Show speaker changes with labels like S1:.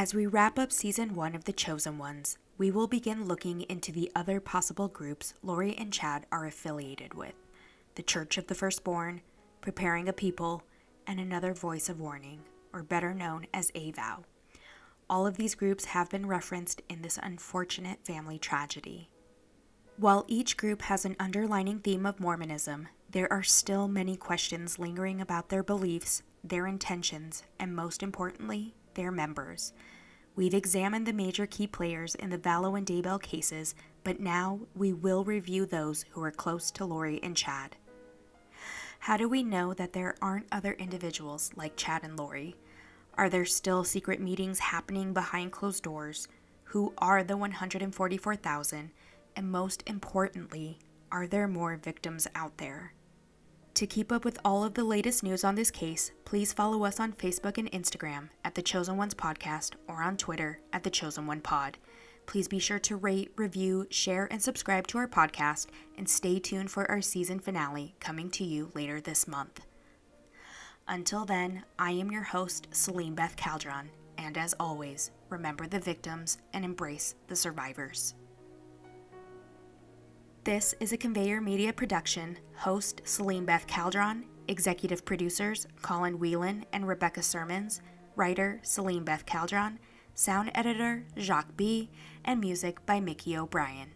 S1: As we wrap up season one of The Chosen Ones, we will begin looking into the other possible groups Lori and Chad are affiliated with the Church of the Firstborn, Preparing a People, and another Voice of Warning, or better known as AVOW. All of these groups have been referenced in this unfortunate family tragedy. While each group has an underlining theme of Mormonism, there are still many questions lingering about their beliefs, their intentions, and most importantly, their members. We've examined the major key players in the Vallow and Daybell cases, but now we will review those who are close to Lori and Chad. How do we know that there aren't other individuals like Chad and Lori? Are there still secret meetings happening behind closed doors? Who are the 144,000? And most importantly, are there more victims out there? To keep up with all of the latest news on this case, please follow us on Facebook and Instagram at The Chosen Ones Podcast or on Twitter at The Chosen One Pod. Please be sure to rate, review, share, and subscribe to our podcast, and stay tuned for our season finale coming to you later this month. Until then, I am your host, Celine Beth Caldron, and as always, remember the victims and embrace the survivors. This is a Conveyor Media production. Host Celine Beth Caldron, executive producers Colin Whelan and Rebecca Sermons, writer Celine Beth Caldron, sound editor Jacques B, and music by Mickey O'Brien.